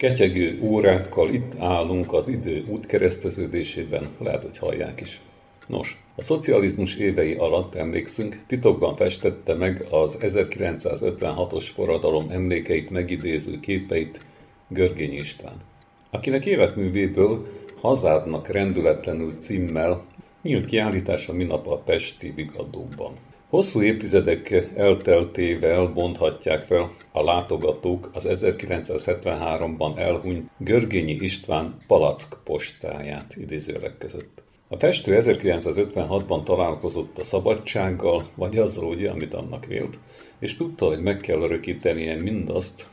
Ketyegő órákkal itt állunk az idő útkereszteződésében, lehet, hogy hallják is. Nos, a szocializmus évei alatt emlékszünk, titokban festette meg az 1956-os forradalom emlékeit megidéző képeit Görgény István, akinek életművéből Hazádnak rendületlenül címmel nyílt kiállítása minap a Pesti Vigadóban. Hosszú évtizedek elteltével bonthatják fel a látogatók az 1973-ban elhunyt Görgényi István palack postáját idézőleg között. A festő 1956-ban találkozott a szabadsággal, vagy azzal ugye, amit annak vélt, és tudta, hogy meg kell örökítenie mindazt,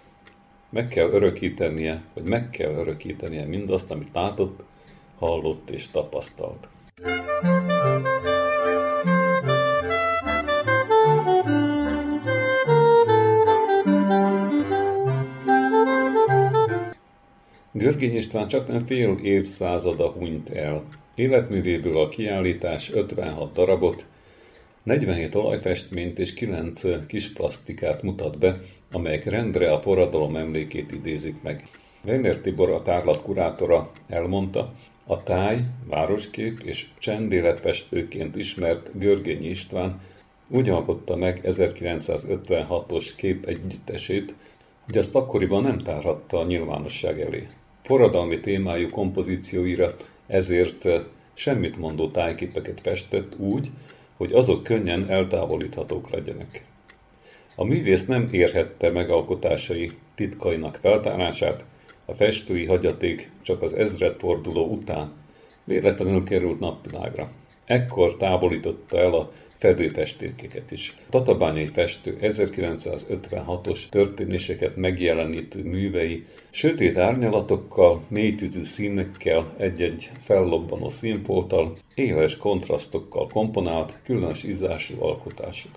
meg kell örökítenie, vagy meg kell örökítenie mindazt, amit látott, hallott és tapasztalt. Görgény István csak nem fél évszázada hunyt el. Életművéből a kiállítás 56 darabot, 47 olajfestményt és 9 kis plastikát mutat be, amelyek rendre a forradalom emlékét idézik meg. Weiner Tibor, a tárlat kurátora elmondta, a táj, városkép és csendéletfestőként ismert Görgényi István úgy alkotta meg 1956-os kép együttesét, hogy azt akkoriban nem tárhatta a nyilvánosság elé forradalmi témájú kompozícióira ezért eh, semmit mondó tájképeket festett úgy, hogy azok könnyen eltávolíthatók legyenek. A művész nem érhette megalkotásai titkainak feltárását, a festői hagyaték csak az ezredforduló után véletlenül került napvilágra. Ekkor távolította el a fedőtestékeket is. Tatabányai festő 1956-os történéseket megjelenítő művei sötét árnyalatokkal, mélytűzű színekkel, egy-egy fellobbanó színpolttal, éles kontrasztokkal komponált, különös ízású alkotások.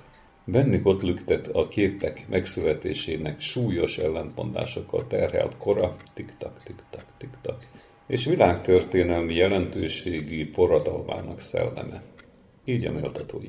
Bennük ott lüktet a képek megszületésének súlyos ellentmondásokkal terhelt kora, tik-tak, tik-tak, tik-tak, és világtörténelmi jelentőségi forradalmának szelleme. Így a méltatói.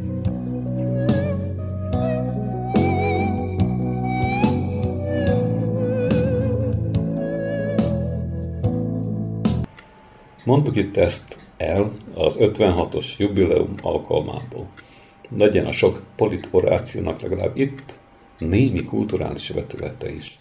Mondtuk itt ezt el az 56-os jubileum alkalmából. Legyen a sok politorációnak legalább itt némi kulturális vetülete is.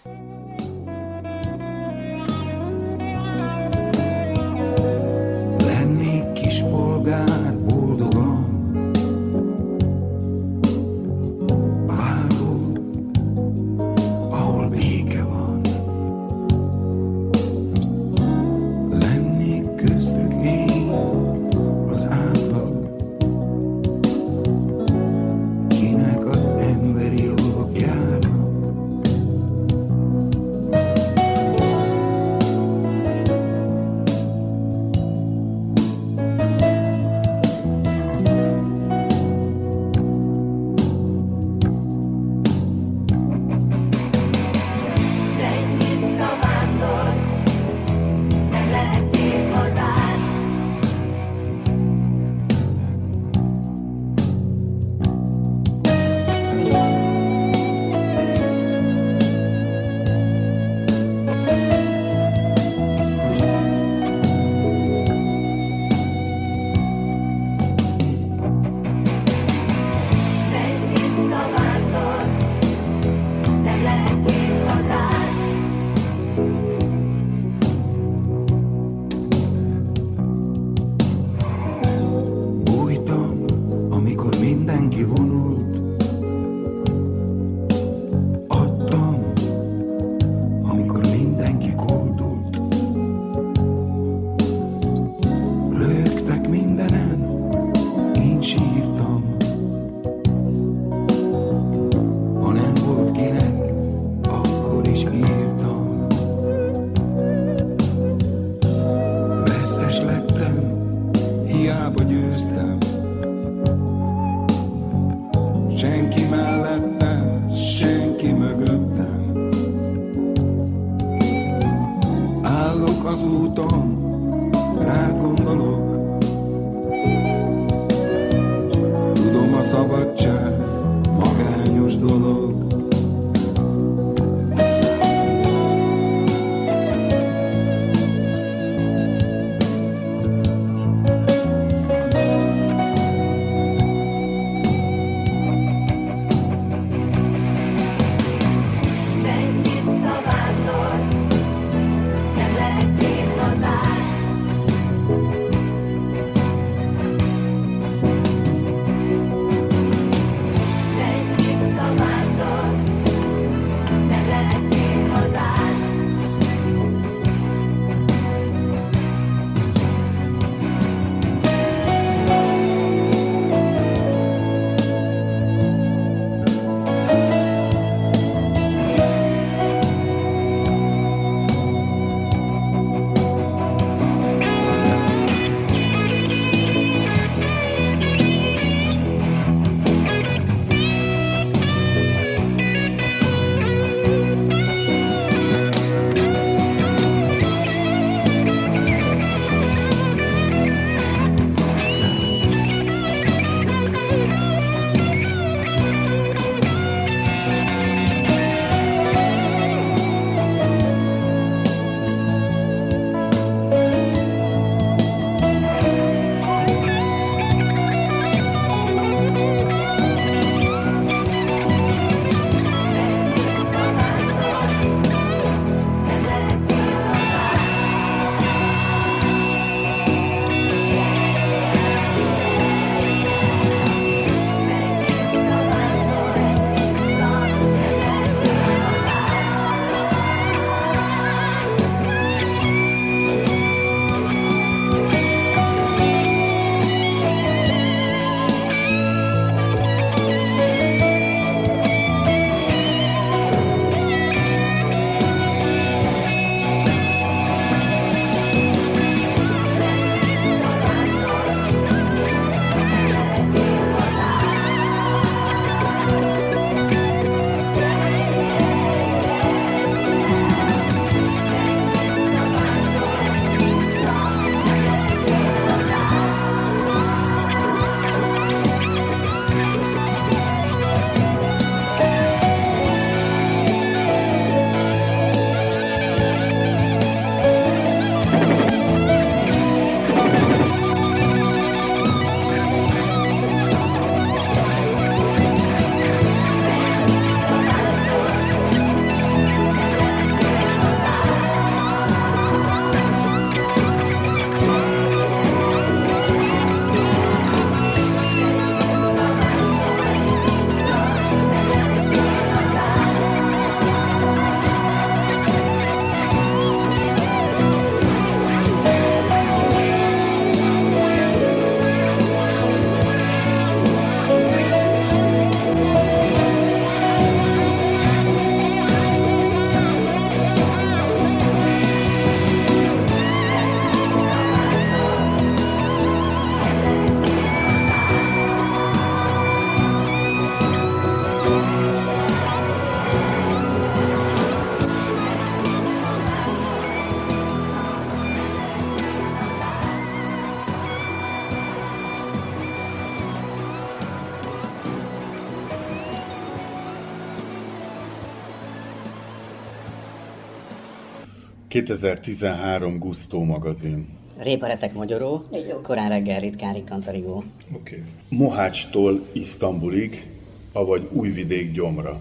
...2013 Gusztó magazin. Réparetek Magyaró, korán reggel ritkári Kantarigó. Oké. Okay. Mohácstól Isztambulig, avagy Újvidék gyomra.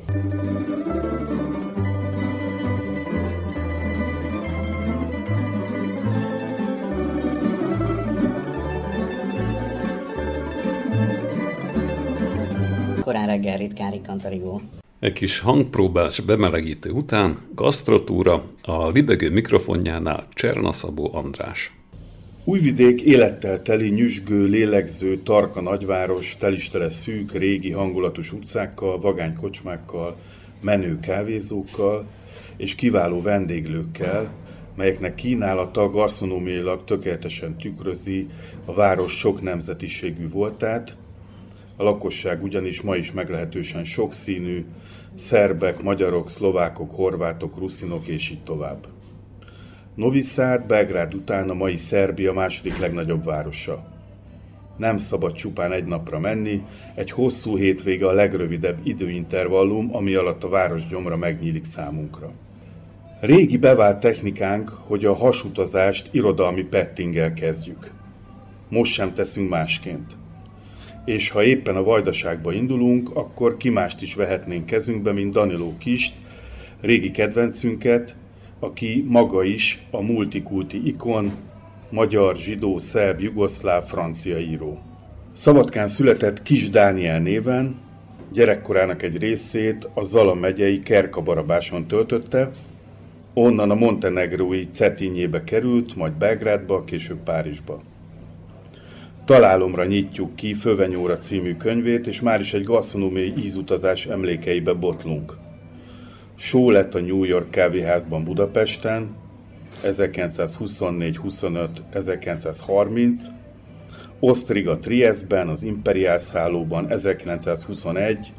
Korán reggel ritkári Kantarigó. Egy kis hangpróbás bemelegítő után gasztrotúra a libegő mikrofonjánál Csernaszabó András. Újvidék élettel teli, nyüzsgő, lélegző, tarka nagyváros, telistele szűk, régi, hangulatos utcákkal, vagány kocsmákkal, menő kávézókkal és kiváló vendéglőkkel, melyeknek kínálata garszonómiailag tökéletesen tükrözi a város sok nemzetiségű voltát, a lakosság ugyanis ma is meglehetősen sokszínű, szerbek, magyarok, szlovákok, horvátok, ruszinok és így tovább. Novi Szád Belgrád után a mai Szerbia második legnagyobb városa. Nem szabad csupán egy napra menni, egy hosszú hétvége a legrövidebb időintervallum, ami alatt a város gyomra megnyílik számunkra. Régi bevált technikánk, hogy a hasutazást irodalmi pettinggel kezdjük. Most sem teszünk másként. És ha éppen a vajdaságba indulunk, akkor ki mást is vehetnénk kezünkbe, mint Daniló Kist, régi kedvencünket, aki maga is a multikulti ikon, magyar, zsidó, szerb, jugoszláv, francia író. Szabadkán született Kis Dániel néven, gyerekkorának egy részét a Zala megyei Kerkabarabáson töltötte, onnan a montenegrói Cetinjébe került, majd Belgrádba, később Párizsba. Találomra nyitjuk ki Fövenyóra című könyvét, és már is egy gasztronómiai ízutazás emlékeibe botlunk. Só lett a New York kávéházban Budapesten, 1924-25-1930, Osztriga Triestben, az Imperiál szállóban 1921,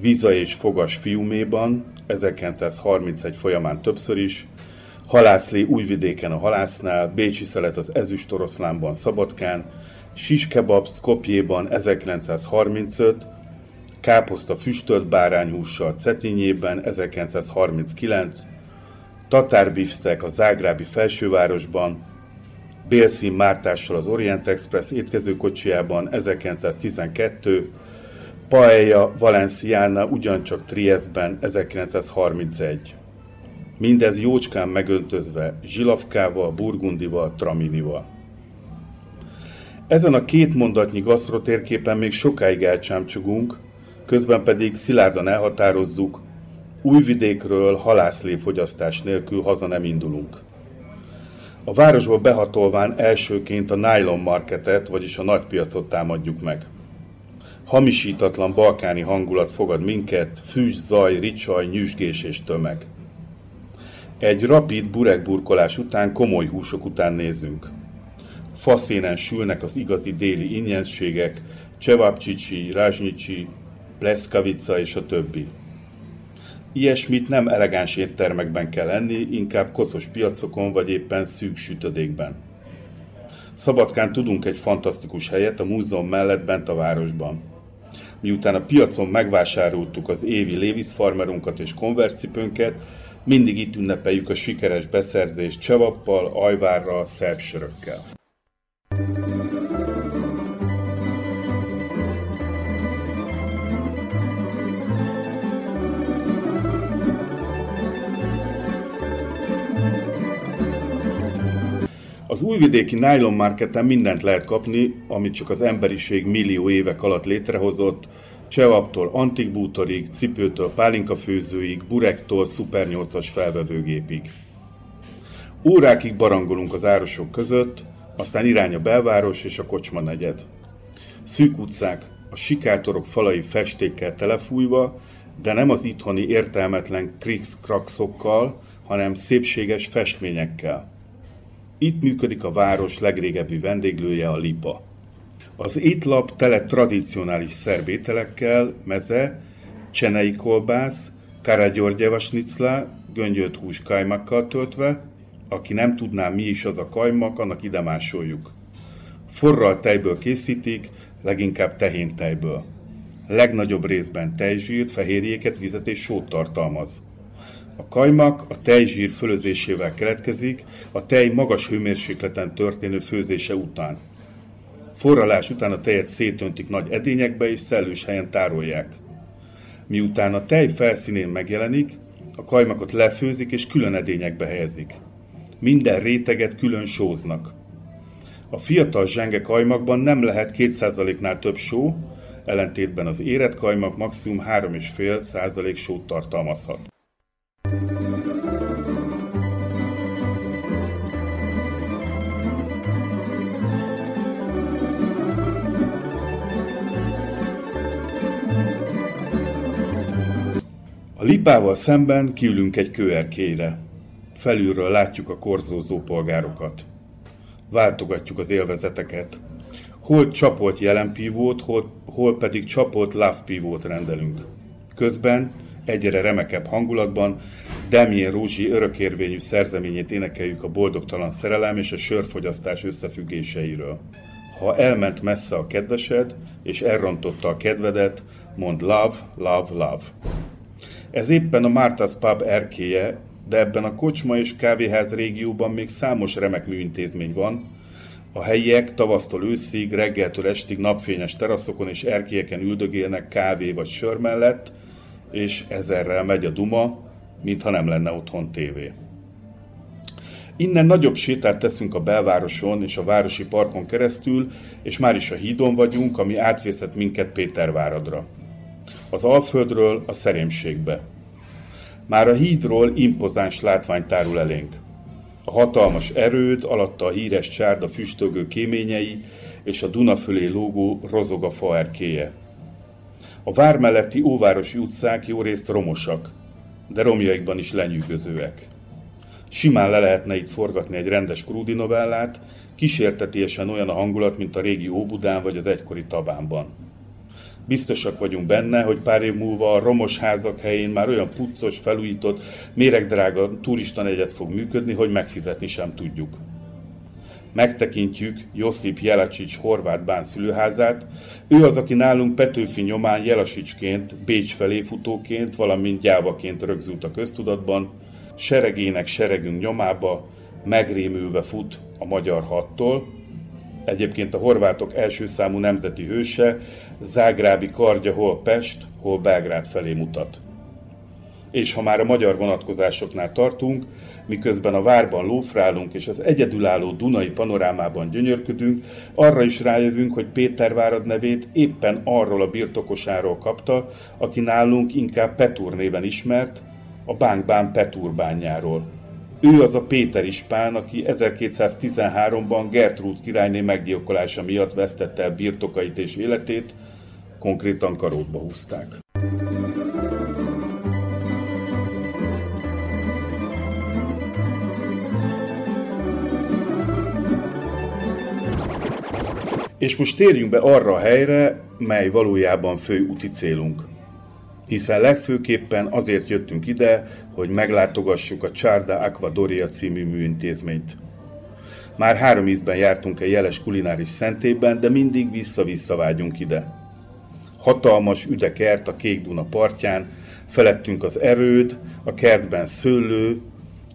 Viza és Fogas fiuméban 1931 folyamán többször is, Halászlé Újvidéken a Halásznál, Bécsi Szelet az Ezüst Oroszlánban Szabadkán, Siskebab Skopjéban 1935, Káposzta füstölt bárányhússal Cetinjében 1939, Tatárbifsztek a Zágrábi felsővárosban, Bélszín Mártással az Orient Express étkezőkocsijában 1912, Paella Valenciana ugyancsak Triestben 1931. Mindez jócskán megöntözve zsilavkával, burgundival, traminival. Ezen a két mondatnyi gasztrotérképen még sokáig elcsámcsogunk, közben pedig szilárdan elhatározzuk, újvidékről halászlé fogyasztás nélkül haza nem indulunk. A városba behatolván elsőként a nylon marketet, vagyis a nagypiacot támadjuk meg. Hamisítatlan balkáni hangulat fogad minket, füst, zaj, ricsaj, nyüzsgés és tömeg. Egy rapid burekburkolás után komoly húsok után nézünk. Faszénen sülnek az igazi déli ingyenségek, csevapcsicsi, rázsnyicsi, pleszkavica és a többi. Ilyesmit nem elegáns éttermekben kell enni, inkább koszos piacokon vagy éppen szűk sütödékben. Szabadkán tudunk egy fantasztikus helyet a múzeum mellett bent a városban. Miután a piacon megvásároltuk az évi Lévis farmerunkat és konverszcipőnket, mindig itt ünnepeljük a sikeres beszerzést csevappal, ajvárral, szerb sörökkel. Az újvidéki nylon marketen mindent lehet kapni, amit csak az emberiség millió évek alatt létrehozott, csevaptól antikbútorig, cipőtől pálinkafőzőig, burektól szuper 8-as felvevőgépig. Órákig barangolunk az árosok között, aztán irány a belváros és a kocsma negyed. Szűk utcák, a sikátorok falai festékkel telefújva, de nem az itthoni értelmetlen krix-kraxokkal, hanem szépséges festményekkel. Itt működik a város legrégebbi vendéglője, a Lipa. Az étlap tele tradicionális szerb ételekkel, meze, csenei kolbász, karagyörgyeva snicla, göngyölt hús kajmakkal töltve, aki nem tudná mi is az a kajmak, annak ide másoljuk. Forral tejből készítik, leginkább tehéntejből. Legnagyobb részben tejzsírt, fehérjéket, vizet és sót tartalmaz. A kajmak a tejzsír fölözésével keletkezik, a tej magas hőmérsékleten történő főzése után. Forralás után a tejet szétöntik nagy edényekbe és szellős helyen tárolják. Miután a tej felszínén megjelenik, a kajmakot lefőzik és külön edényekbe helyezik. Minden réteget külön sóznak. A fiatal zsenge kajmakban nem lehet 2%-nál több só, ellentétben az érett kajmak maximum 3,5% sót tartalmazhat. A lipával szemben kiülünk egy kőerkélyre. Felülről látjuk a korzózó polgárokat. Váltogatjuk az élvezeteket. Hol csapolt jelen pívót, hol, hol pedig csapolt love pívót rendelünk. Közben egyre remekebb hangulatban Damien Rózsi örökérvényű szerzeményét énekeljük a boldogtalan szerelem és a sörfogyasztás összefüggéseiről. Ha elment messze a kedvesed, és elrontotta a kedvedet, mond love, love, love. Ez éppen a Martha's Pub erkéje, de ebben a kocsma és kávéház régióban még számos remek műintézmény van. A helyiek tavasztól őszig, reggeltől estig napfényes teraszokon és erkélyeken üldögélnek kávé vagy sör mellett, és ezerrel megy a duma, mintha nem lenne otthon tévé. Innen nagyobb sétát teszünk a belvároson és a városi parkon keresztül, és már is a hídon vagyunk, ami átvészett minket Péterváradra. Az Alföldről a Szerémségbe. Már a hídról impozáns látvány tárul elénk. A hatalmas erőd, alatta a híres csárda füstögő kéményei és a Duna fölé lógó rozog a faerkéje. A vár melletti óvárosi utcák jó részt romosak, de romjaikban is lenyűgözőek. Simán le lehetne itt forgatni egy rendes krúdi novellát, kísértetiesen olyan a hangulat, mint a régi Óbudán vagy az egykori Tabánban. Biztosak vagyunk benne, hogy pár év múlva a romos házak helyén már olyan puccos, felújított, méregdrága turistanegyet fog működni, hogy megfizetni sem tudjuk. Megtekintjük Josip Jelacsics horvát bán szülőházát. Ő az, aki nálunk Petőfi nyomán Jelasicsként, Bécs felé futóként, valamint gyávaként rögzült a köztudatban, seregének seregünk nyomába, megrémülve fut a magyar hattól, egyébként a horvátok első számú nemzeti hőse, Zágrábi kardja hol Pest, hol Belgrád felé mutat. És ha már a magyar vonatkozásoknál tartunk, miközben a várban lófrálunk és az egyedülálló Dunai panorámában gyönyörködünk, arra is rájövünk, hogy Pétervárad nevét éppen arról a birtokosáról kapta, aki nálunk inkább Petúr néven ismert, a Bánkbán Petúr bányáról. Ő az a Péter ispán, aki 1213-ban Gertrúd királyné meggyilkolása miatt vesztette el birtokait és életét, konkrétan karótba húzták. És most térjünk be arra a helyre, mely valójában fő úti célunk. Hiszen legfőképpen azért jöttünk ide, hogy meglátogassuk a Csárda Aquadoria című műintézményt. Már három ízben jártunk egy jeles kulináris szentében, de mindig vissza-vissza vágyunk ide. Hatalmas üdekert a Kék Duna partján, felettünk az erőd, a kertben szőlő,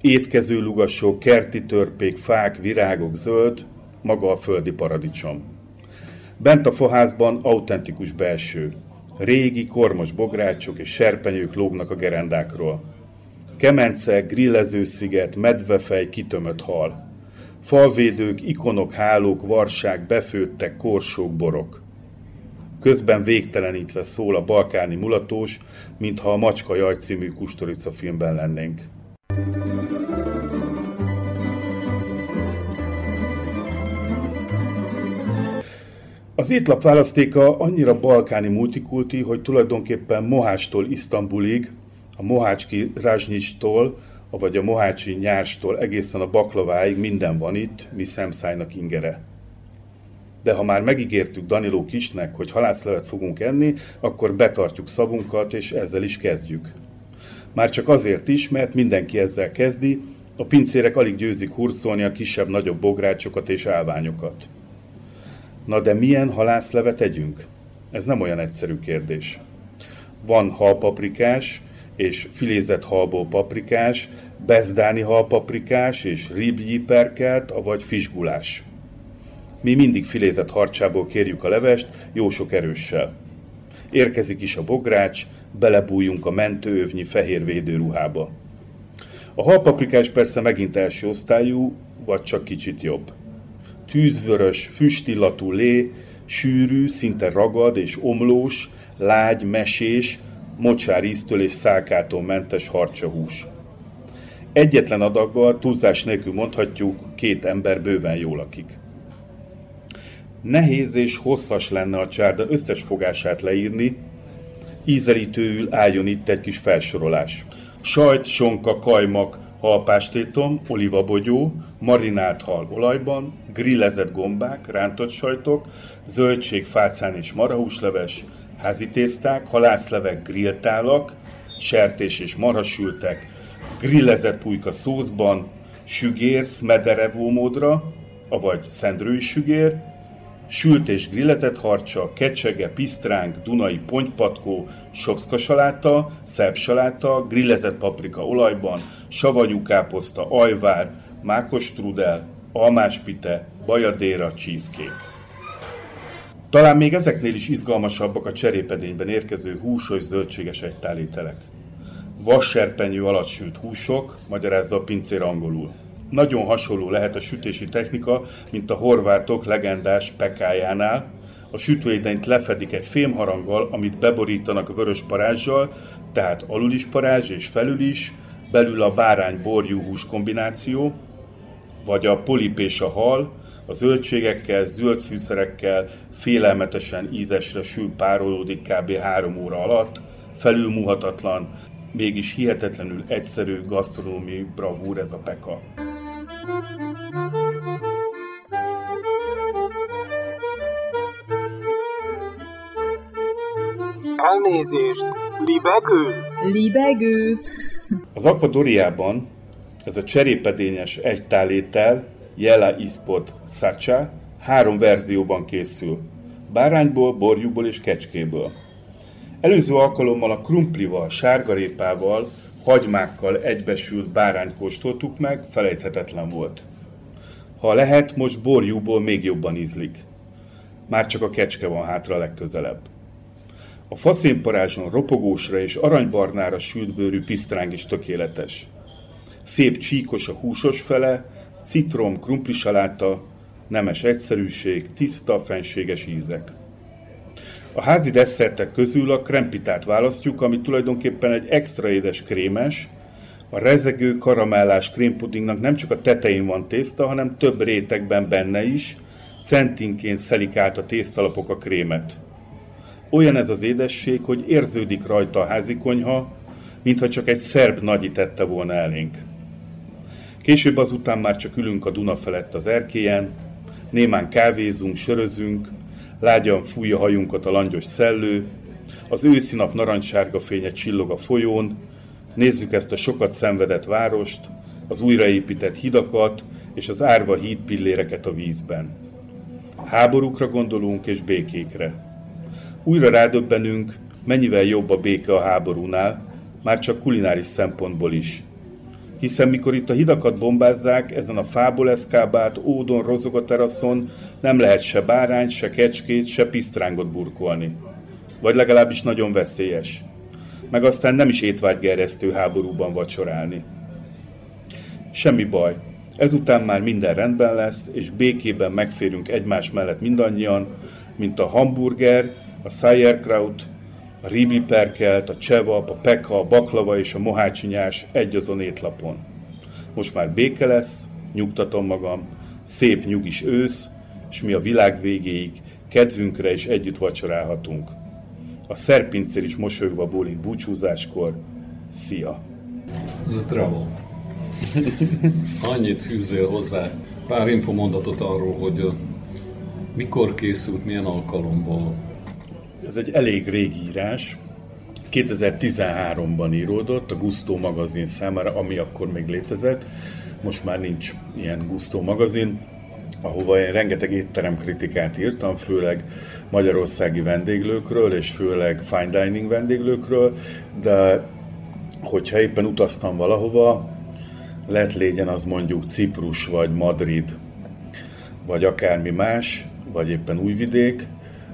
étkező lugasok, kerti törpék, fák, virágok, zöld, maga a földi paradicsom. Bent a faházban autentikus belső. Régi, kormos bográcsok és serpenyők lógnak a gerendákról. Kemence, grillezősziget, medvefej, kitömött hal. Falvédők, ikonok, hálók, varsák, befőttek, korsók, borok. Közben végtelenítve szól a balkáni mulatós, mintha a Macska Jaj című Kustorica filmben lennénk. Az étlap választéka annyira balkáni multikulti, hogy tulajdonképpen Mohástól Isztambulig, a Mohácski Rázsnyistól, vagy a Mohácsi nyárstól egészen a baklaváig minden van itt, mi szemszájnak ingere. De ha már megígértük Daniló Kisnek, hogy halászlevet fogunk enni, akkor betartjuk szavunkat, és ezzel is kezdjük. Már csak azért is, mert mindenki ezzel kezdi, a pincérek alig győzik hurcolni a kisebb-nagyobb bográcsokat és állványokat. Na de milyen halászlevet együnk? Ez nem olyan egyszerű kérdés. Van halpaprikás és filézett halból paprikás, bezdáni halpaprikás és ribgyi perkelt, avagy fisgulás. Mi mindig filézett harcsából kérjük a levest, jó sok erőssel. Érkezik is a bogrács, belebújunk a mentőövnyi fehér védőruhába. A halpaprikás persze megint első osztályú, vagy csak kicsit jobb tűzvörös, füstillatú lé, sűrű, szinte ragad és omlós, lágy, mesés, mocsáríztől és szálkától mentes harcsahús. Egyetlen adaggal, túlzás nélkül mondhatjuk, két ember bőven jól lakik. Nehéz és hosszas lenne a csárda összes fogását leírni, ízelítőül álljon itt egy kis felsorolás. Sajt, sonka, kajmak, halpástétom, olivabogyó, marinált hal olajban, grillezett gombák, rántott sajtok, zöldség, fácán és marahúsleves, házi tészták, halászlevek, grilltálak, sertés és marhasültek, grillezett pulyka szószban, sügér, smederevó módra, avagy szendrői sügér, sült és grillezett harcsa, kecsege, pisztránk, dunai pontypatkó, sopszka saláta, szerb saláta, grillezett paprika olajban, savanyú káposzta, ajvár, mákos strudel, almáspite, bajadéra, cheesecake. Talán még ezeknél is izgalmasabbak a cserépedényben érkező húsos, zöldséges egytálételek. Vasserpenyő alatt sült húsok, magyarázza a pincér angolul. Nagyon hasonló lehet a sütési technika, mint a horvátok legendás pekájánál. A sütőédenyt lefedik egy fémharanggal, amit beborítanak vörös parázsal, tehát alul is parázs és felül is, belül a bárány borjú hús kombináció, vagy a polip és a hal, a zöldségekkel, zöld fűszerekkel félelmetesen ízesre sül párolódik kb. három óra alatt, felülmuhatatlan, mégis hihetetlenül egyszerű gasztronómi bravúr ez a peka. Elnézést, libegő? Libegő. Az Aquadoriában ez a cserépedényes egytálétel, Jela Ispod Sacha, három verzióban készül. Bárányból, borjúból és kecskéből. Előző alkalommal a krumplival, sárgarépával, hagymákkal egybesült bárányt kóstoltuk meg, felejthetetlen volt. Ha lehet, most borjúból még jobban ízlik. Már csak a kecske van hátra legközelebb. A faszénparázson ropogósra és aranybarnára sült bőrű pisztráng is tökéletes. Szép csíkos a húsos fele, citrom, krumplisaláta, nemes egyszerűség, tiszta, fenséges ízek. A házi desszertek közül a krempitát választjuk, ami tulajdonképpen egy extra édes krémes. A rezegő karamellás krémpudingnak nem csak a tetején van tészta, hanem több rétegben benne is, centinként szelik át a tésztalapok a krémet. Olyan ez az édesség, hogy érződik rajta a házikonyha, mintha csak egy szerb nagyi tette volna elénk. Később azután már csak ülünk a Duna felett az erkélyen, némán kávézunk, sörözünk, lágyan fújja hajunkat a langyos szellő, az őszi nap narancssárga fénye csillog a folyón, nézzük ezt a sokat szenvedett várost, az újraépített hidakat és az árva hídpilléreket a vízben. Háborúkra gondolunk és békékre. Újra rádöbbenünk, mennyivel jobb a béke a háborúnál, már csak kulináris szempontból is. Hiszen mikor itt a hidakat bombázzák, ezen a fából eszkábált, ódon, rozog a teraszon, nem lehet se bárányt, se kecskét, se pisztrángot burkolni. Vagy legalábbis nagyon veszélyes. Meg aztán nem is étvágygerjesztő háborúban vacsorálni. Semmi baj. Ezután már minden rendben lesz, és békében megférünk egymás mellett mindannyian, mint a hamburger, a sauerkraut, a ribi perkelt, a csevap, a peka, a baklava és a mohácsinyás egy azon étlapon. Most már béke lesz, nyugtatom magam, szép nyugis ősz, és mi a világ végéig kedvünkre is együtt vacsorálhatunk. A szerpincér is mosolyogva bólint búcsúzáskor. Szia! Zdravo. Annyit fűzzél hozzá, pár infomondatot arról, hogy mikor készült, milyen alkalomból. Ez egy elég régi írás. 2013-ban íródott a Gusto magazin számára, ami akkor még létezett. Most már nincs ilyen Gusto magazin, ahova én rengeteg étterem kritikát írtam, főleg magyarországi vendéglőkről, és főleg fine dining vendéglőkről, de hogyha éppen utaztam valahova, lett legyen az mondjuk Ciprus, vagy Madrid, vagy akármi más, vagy éppen Újvidék,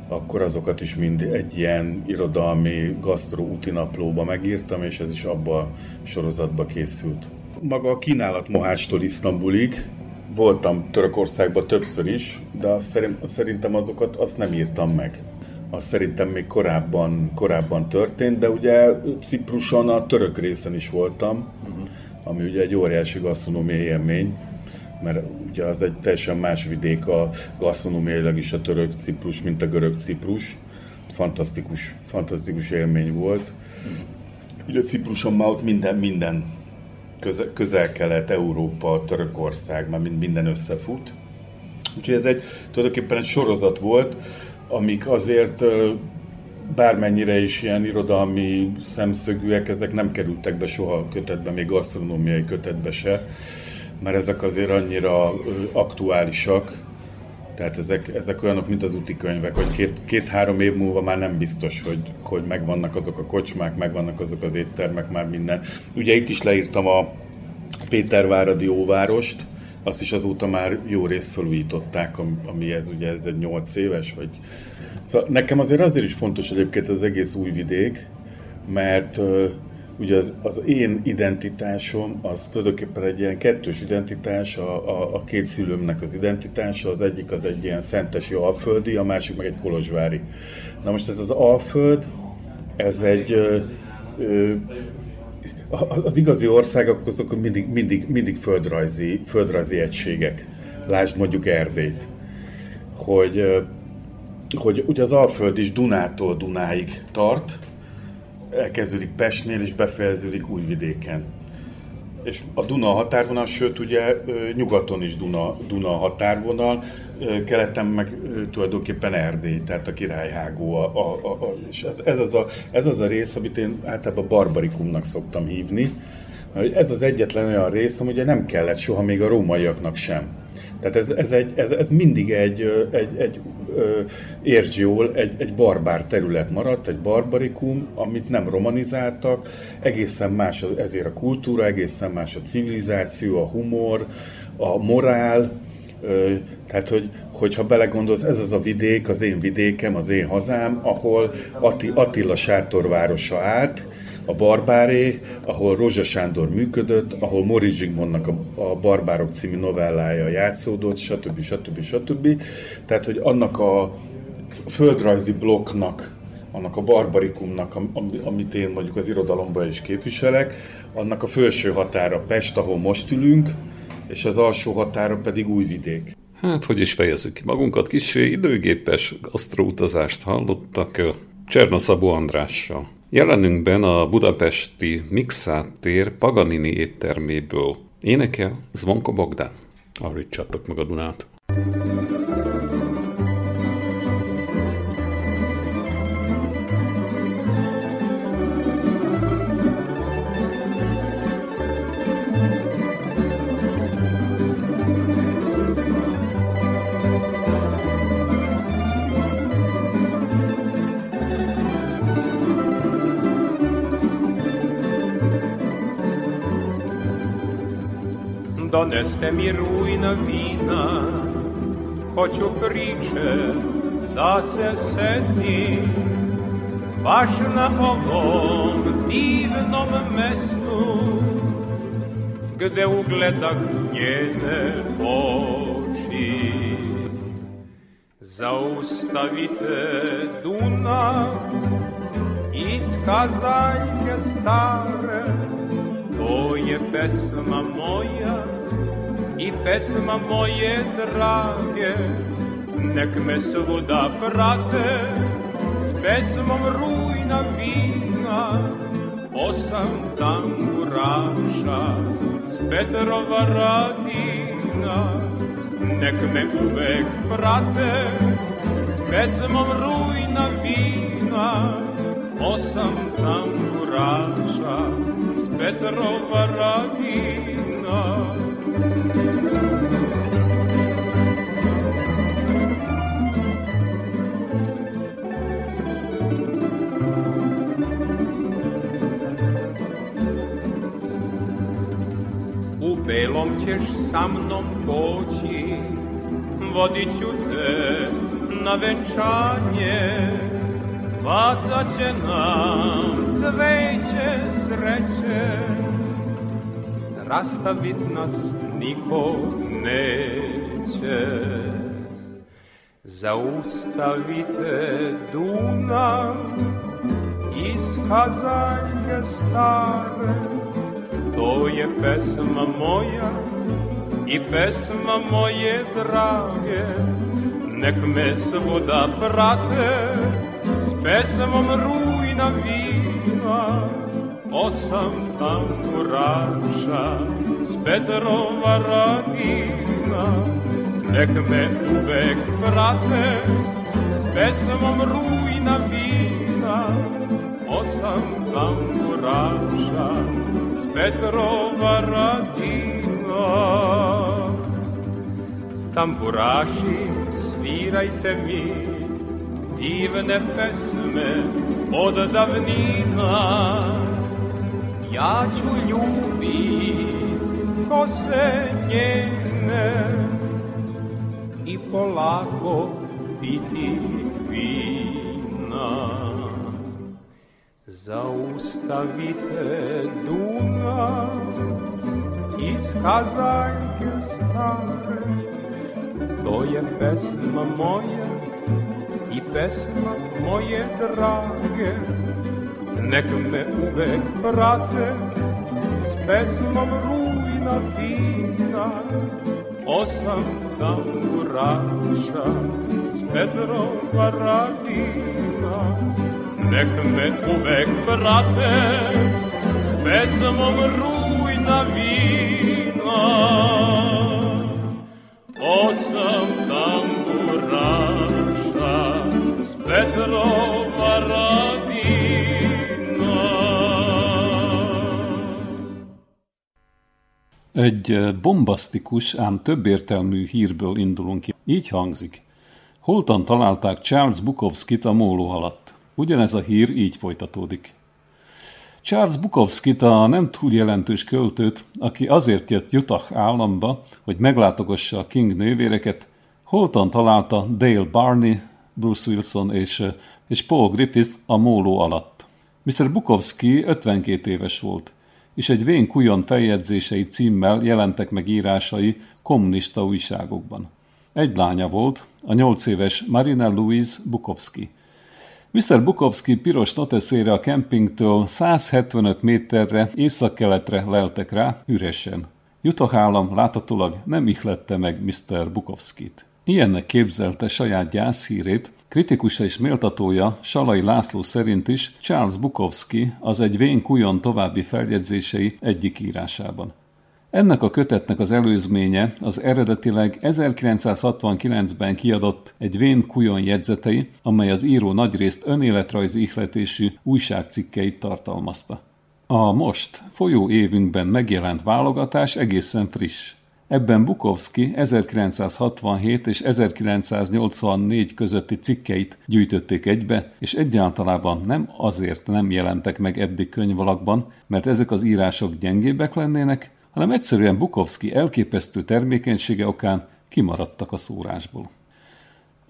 akkor azokat is mind egy ilyen irodalmi gasztro útinaplóba megírtam, és ez is abba a sorozatba készült. Maga a kínálat Mohácstól Isztambulig, voltam Törökországban többször is, de azt szerint, azt szerintem azokat azt nem írtam meg. Azt szerintem még korábban, korábban történt, de ugye Cipruson a török részen is voltam, ami ugye egy óriási gasztronómiai élmény, mert ugye az egy teljesen más vidék a gasztronómiailag is a török Ciprus, mint a görög Ciprus. Fantasztikus, fantasztikus élmény volt. Ugye Cipruson már ott minden, minden köze- közel-kelet, Európa, Törökország, már mind- minden összefut. Úgyhogy ez egy tulajdonképpen egy sorozat volt, amik azért bármennyire is ilyen irodalmi szemszögűek, ezek nem kerültek be soha a kötetbe, még gasztronómiai kötetbe se, mert ezek azért annyira aktuálisak, tehát ezek, ezek olyanok, mint az úti könyvek, hogy két, két-három év múlva már nem biztos, hogy, hogy megvannak azok a kocsmák, megvannak azok az éttermek, már minden. Ugye itt is leírtam a Péterváradi óvárost, azt is azóta már jó részt felújították, am- ami ez ugye ez egy 8 éves, vagy... Szóval nekem azért azért is fontos egyébként az egész új vidék, mert ugye az, az én identitásom az tulajdonképpen egy ilyen kettős identitás, a, a, a két szülőmnek az identitása, az egyik az egy ilyen szentesi alföldi, a másik meg egy kolozsvári. Na most ez az alföld, ez egy ö, ö, az igazi országok azok mindig, mindig, mindig földrajzi, földrajzi egységek. Lásd mondjuk Erdélyt. Hogy, hogy ugye az Alföld is Dunától Dunáig tart, elkezdődik Pestnél és befejeződik Újvidéken. És a Duna határvonal, sőt ugye nyugaton is Duna, Duna határvonal, keleten meg tulajdonképpen Erdély, tehát a királyhágó. A, a, a, és ez, ez, az a, ez az a rész, amit én általában barbarikumnak szoktam hívni, ez az egyetlen olyan rész, ugye nem kellett soha még a rómaiaknak sem. Tehát ez, ez, egy, ez, ez mindig egy, egy, egy értsd jól, egy, egy barbár terület maradt, egy barbarikum, amit nem romanizáltak, egészen más az- ezért a kultúra, egészen más a civilizáció, a humor, a morál, Tehát, hogy, hogyha belegondolsz, ez az a vidék, az én vidékem, az én hazám, ahol Atti, Attila sátorvárosa állt, a Barbáré, ahol Rózsa Sándor működött, ahol Mori Zsigmondnak a, a Barbárok című novellája játszódott, stb. stb. stb. Tehát, hogy annak a földrajzi blokknak, annak a barbarikumnak, am- am- amit én mondjuk az irodalomban is képviselek, annak a felső határa Pest, ahol most ülünk, és az alsó határa pedig Újvidék. Hát, hogy is fejezzük ki magunkat, kicsi időgépes gasztroutazást hallottak Cserna Szabó Andrással. Jelenünkben a budapesti Mixát tér Paganini étterméből énekel Zvonko Bogdán. Arítsátok meg a Dunát. Doneste mi ruina vina, hoću priče da se setim, baš na ovom divnom mestu, gde ugledah njene oči. Zaustavite Dunav iz kazaljke stare, to je pesma moja i pesma moje drage, nek me svuda prate s pesmom rujna vina, osam tamburaša s Petrova radina, nek me uvek prate s pesmom rujna vina, osam tamburaša s Petrova radina. Belom ćeš sa mnom poći, vodit ću te na venčanje, bacat će nam cveće sreće, rastavit nas niko neće. Zaustavite Dunav iz kazaljke stare, to je pesma moja i pesma moje drage, nek me svuda prate s pesmom rujna vina, osam tamburaša s Petrova radina, nek me uvek prate s pesmom rujna vina, osam tamburaša s Petrova radina. Tamburaši, svirajte mi divne pesme od davnina. Ja ću ljubit kose njene i polako piti vina. Zaustavite Duna iz kazaljke stare, to je pesma moja i pesma moje drage. Nek me uvek prate s pesmom rujna vina, osam tamburaša s Petrova radina. Nek me uvek prate s pesmom rujna vina. Osam tamburaša s Petrova radina. Egy eh, bombasztikus, ám többértelmű hírből indulunk ki. Így hangzik. Holtan találták Charles Bukowskit a móló alatt. Ugyanez a hír így folytatódik. Charles Bukowskit a nem túl jelentős költőt, aki azért jött Utah államba, hogy meglátogassa a King nővéreket, holtan találta Dale Barney, Bruce Wilson és, és Paul Griffith a móló alatt. Mr. Bukowski 52 éves volt, és egy vén kujon feljegyzései címmel jelentek meg írásai kommunista újságokban. Egy lánya volt, a nyolc éves Marina Louise Bukowski. Mr. Bukowski piros noteszére a kempingtől 175 méterre északkeletre leltek rá, üresen. Utah állam láthatólag nem ihlette meg Mr. Bukowskit. Ilyennek képzelte saját gyászhírét, kritikusa és méltatója Salai László szerint is Charles Bukowski az egy vén kujon további feljegyzései egyik írásában. Ennek a kötetnek az előzménye az eredetileg 1969-ben kiadott egy vén kujon jegyzetei, amely az író nagyrészt önéletrajzi ihletésű újságcikkeit tartalmazta. A most, folyó évünkben megjelent válogatás egészen friss. Ebben Bukowski 1967 és 1984 közötti cikkeit gyűjtötték egybe, és egyáltalában nem azért nem jelentek meg eddig könyvalakban, mert ezek az írások gyengébbek lennének, hanem egyszerűen Bukowski elképesztő termékenysége okán kimaradtak a szórásból.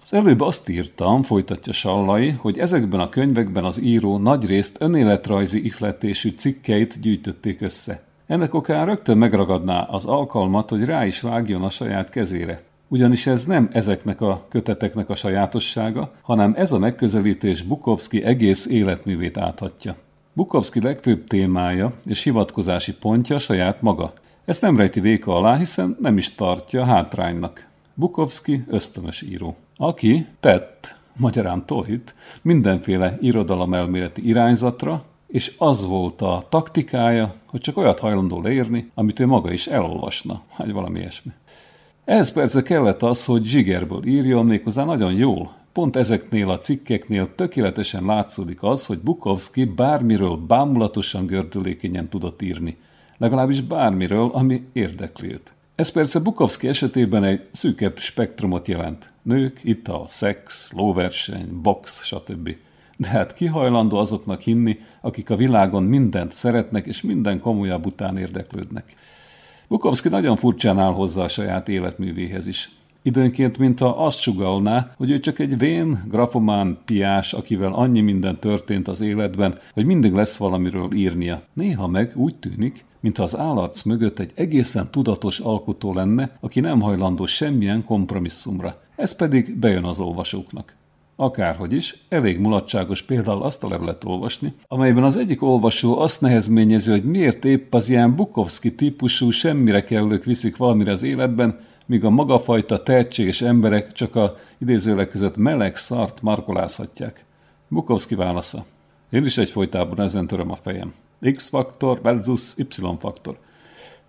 Az előbb azt írtam, folytatja Sallai, hogy ezekben a könyvekben az író nagyrészt önéletrajzi ihletésű cikkeit gyűjtötték össze. Ennek okán rögtön megragadná az alkalmat, hogy rá is vágjon a saját kezére. Ugyanis ez nem ezeknek a köteteknek a sajátossága, hanem ez a megközelítés Bukowski egész életművét áthatja. Bukowski legfőbb témája és hivatkozási pontja saját maga. Ezt nem rejti véka alá, hiszen nem is tartja hátránynak. Bukowski ösztönös író, aki tett, magyarán tohit, mindenféle irodalomelméleti irányzatra, és az volt a taktikája, hogy csak olyat hajlandó leírni, amit ő maga is elolvasna, vagy valami ilyesmi. Ehhez persze kellett az, hogy zsigerből írjon méghozzá nagyon jól. Pont ezeknél a cikkeknél tökéletesen látszódik az, hogy Bukowski bármiről bámulatosan gördülékenyen tudott írni. Legalábbis bármiről, ami érdekli őt. Ez persze Bukowski esetében egy szűkebb spektrumot jelent. Nők, ital, szex, lóverseny, box, stb. De hát ki hajlandó azoknak hinni, akik a világon mindent szeretnek és minden komolyabb után érdeklődnek. Bukowski nagyon furcsán áll hozzá a saját életművéhez is. Időnként, mintha azt sugalná, hogy ő csak egy vén, grafomán piás, akivel annyi minden történt az életben, hogy mindig lesz valamiről írnia. Néha meg úgy tűnik, mintha az állarc mögött egy egészen tudatos alkotó lenne, aki nem hajlandó semmilyen kompromisszumra. Ez pedig bejön az olvasóknak. Akárhogy is, elég mulatságos például azt a levelet olvasni, amelyben az egyik olvasó azt nehezményezi, hogy miért épp az ilyen Bukowski típusú semmire kellők viszik valamire az életben, míg a magafajta tehetséges emberek csak a idézőleg között meleg szart markolázhatják. Bukowski válasza. Én is egyfolytában ezen töröm a fejem. X-faktor versus Y-faktor.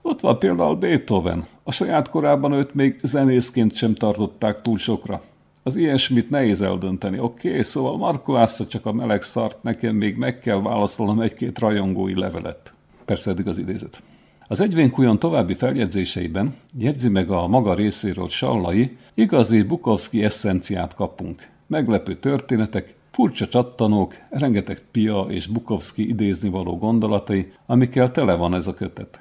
Ott van például Beethoven. A saját korában őt még zenészként sem tartották túl sokra. Az ilyesmit nehéz eldönteni. Oké, okay, szóval Markolásza csak a meleg szart, nekem még meg kell válaszolnom egy-két rajongói levelet. Persze eddig az idézet. Az egyvénkujon további feljegyzéseiben jegyzi meg a maga részéről Sallai, igazi Bukowski eszenciát kapunk. Meglepő történetek, furcsa csattanók, rengeteg Pia és Bukowski idézni való gondolatai, amikkel tele van ez a kötet.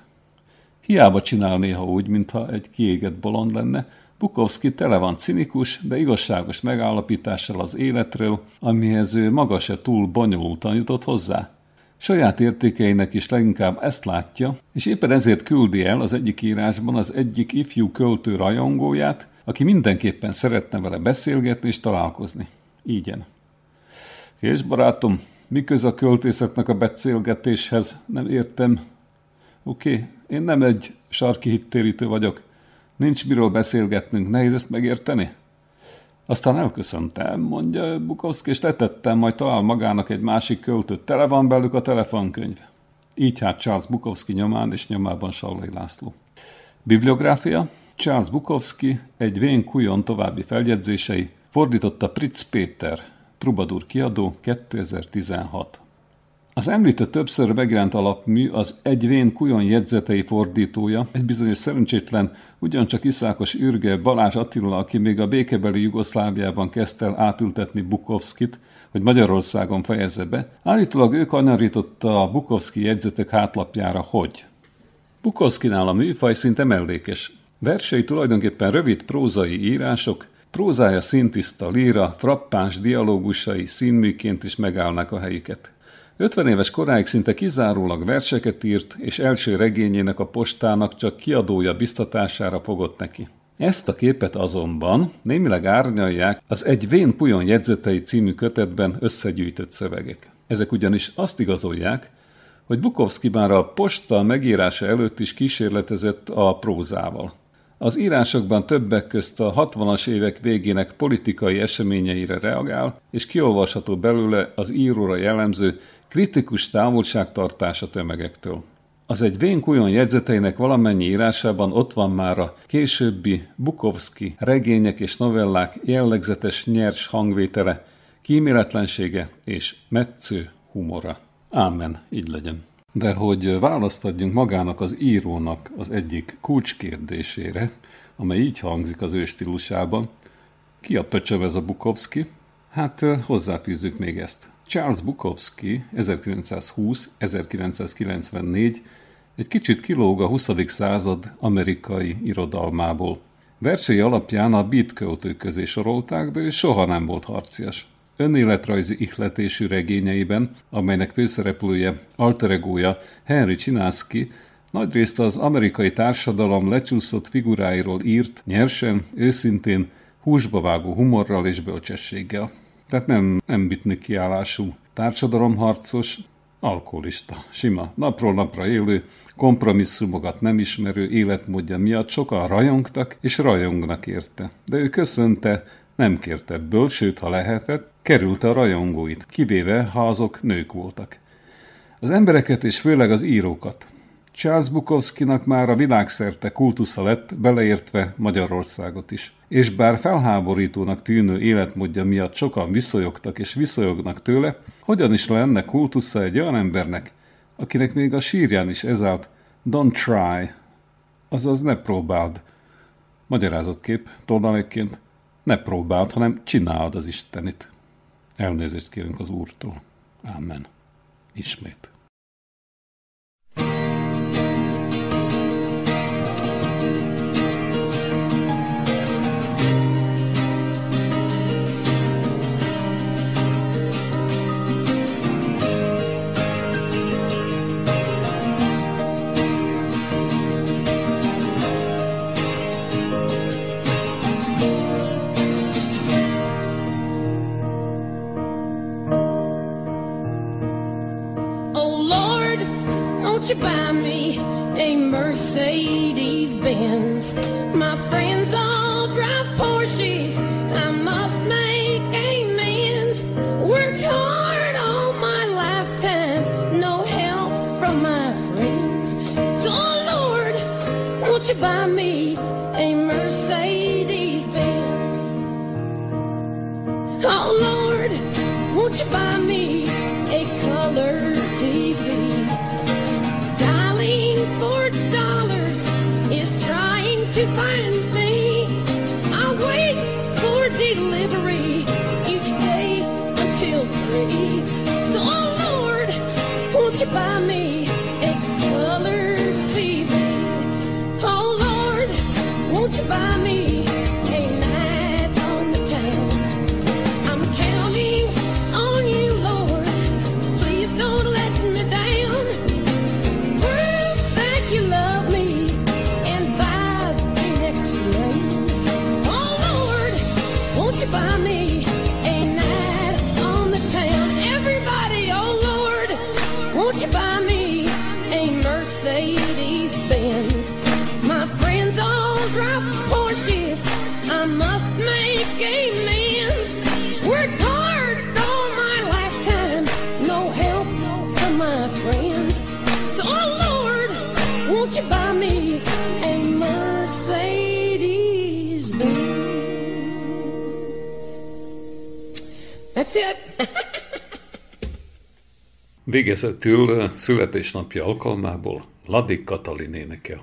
Hiába csinál néha úgy, mintha egy kiégett bolond lenne, Bukowski tele van cinikus, de igazságos megállapítással az életről, amihez ő maga se túl bonyolultan jutott hozzá. Saját értékeinek is leginkább ezt látja, és éppen ezért küldi el az egyik írásban az egyik ifjú költő rajongóját, aki mindenképpen szeretne vele beszélgetni és találkozni. Ígyen. Kés barátom, mi köz a költészetnek a beszélgetéshez? Nem értem. Oké, okay, én nem egy sarki hittérítő vagyok. Nincs miről beszélgetnünk, nehéz ezt megérteni? Aztán elköszöntem, mondja Bukowski, és letettem, majd talál magának egy másik költőt. Tele van belük a telefonkönyv. Így hát Charles Bukowski nyomán és nyomában Sallai László. Bibliográfia Charles Bukowski, egy Vén Kujon további feljegyzései, fordította Fritz Péter, Trubadur kiadó 2016. Az említett többször megjelent alapmű az egy vén kujon jegyzetei fordítója, egy bizonyos szerencsétlen, ugyancsak iszákos ürge Balázs Attila, aki még a békebeli Jugoszláviában kezdte el átültetni Bukovskit, hogy Magyarországon fejezze be, állítólag ő kanyarította a Bukovski jegyzetek hátlapjára, hogy Bukovskinál a műfaj szinte mellékes. Versei tulajdonképpen rövid prózai írások, prózája szintiszta líra, frappáns dialógusai színműként is megállnak a helyüket. 50 éves koráig szinte kizárólag verseket írt, és első regényének a postának csak kiadója biztatására fogott neki. Ezt a képet azonban némileg árnyalják az Egy Vén Pujon jegyzetei című kötetben összegyűjtött szövegek. Ezek ugyanis azt igazolják, hogy Bukowski már a posta megírása előtt is kísérletezett a prózával. Az írásokban többek közt a 60-as évek végének politikai eseményeire reagál, és kiolvasható belőle az íróra jellemző kritikus távolságtartás a tömegektől. Az egy vénkujon jegyzeteinek valamennyi írásában ott van már a későbbi Bukowski regények és novellák jellegzetes nyers hangvétele, kíméletlensége és metsző humora. Ámen, így legyen. De hogy választ adjunk magának az írónak az egyik kulcskérdésére, amely így hangzik az ő stílusában, ki a pöcsöv ez a Bukowski? Hát hozzáfűzzük még ezt. Charles Bukowski 1920-1994 egy kicsit kilóg a 20. század amerikai irodalmából. Versei alapján a beat költők közé sorolták, de ő soha nem volt harcias. Önéletrajzi ihletésű regényeiben, amelynek főszereplője, alteregója Henry Csinaszki, nagyrészt az amerikai társadalom lecsúszott figuráiról írt, nyersen, őszintén, húsba vágó humorral és bölcsességgel. Tehát nem, nem bitni kiállású társadalomharcos, alkoholista, sima, napról napra élő, kompromisszumokat nem ismerő életmódja miatt sokan rajongtak és rajongnak érte. De ő köszönte, nem kérte ebből, sőt, ha lehetett, kerülte a rajongóit, kivéve, ha azok nők voltak. Az embereket és főleg az írókat. Charles Bukowskinak már a világszerte kultusza lett, beleértve Magyarországot is. És bár felháborítónak tűnő életmódja miatt sokan viszonyogtak és viszonyognak tőle, hogyan is lenne kultusza egy olyan embernek, akinek még a sírján is ez állt, don't try, azaz ne próbáld. Magyarázatkép, tornalékként, ne próbáld, hanem csináld az Istenit. Elnézést kérünk az Úrtól. Amen. Ismét. my friend. Végezetül születésnapja alkalmából Ladik Katalin énekel.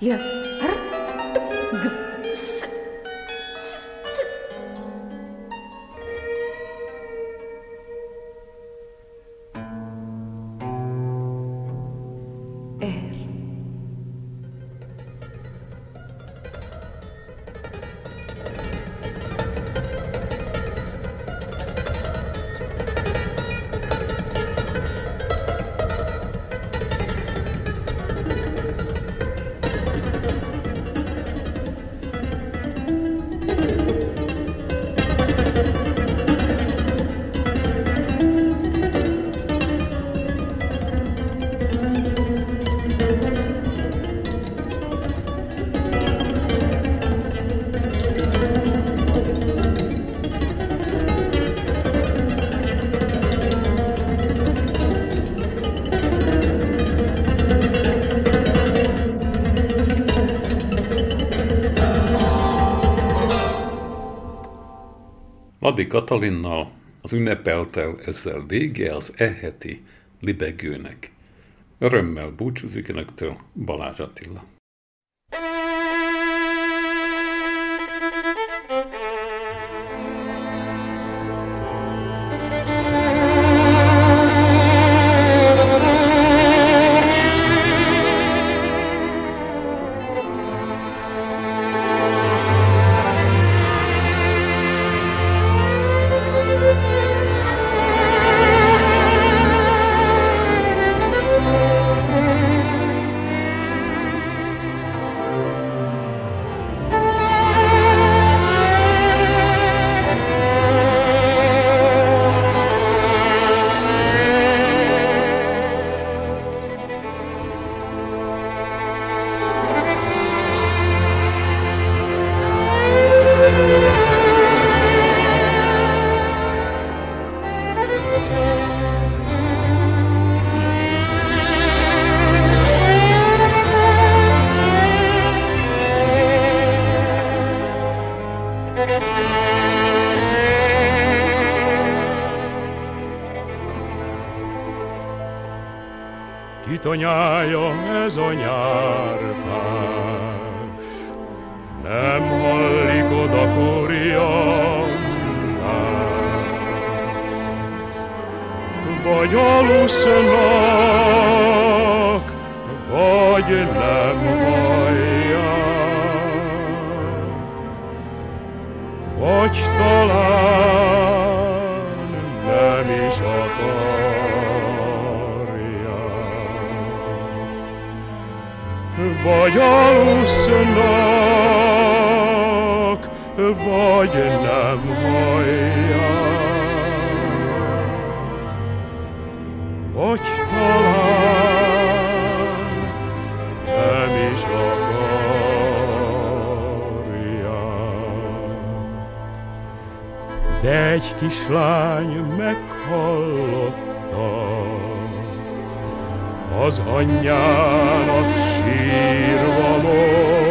也。Adi Katalinnal az ünnepeltel ezzel vége az eheti libegőnek. Örömmel búcsúzik önöktől Balázs Attila. kislány meghallotta az anyjának sírva mond.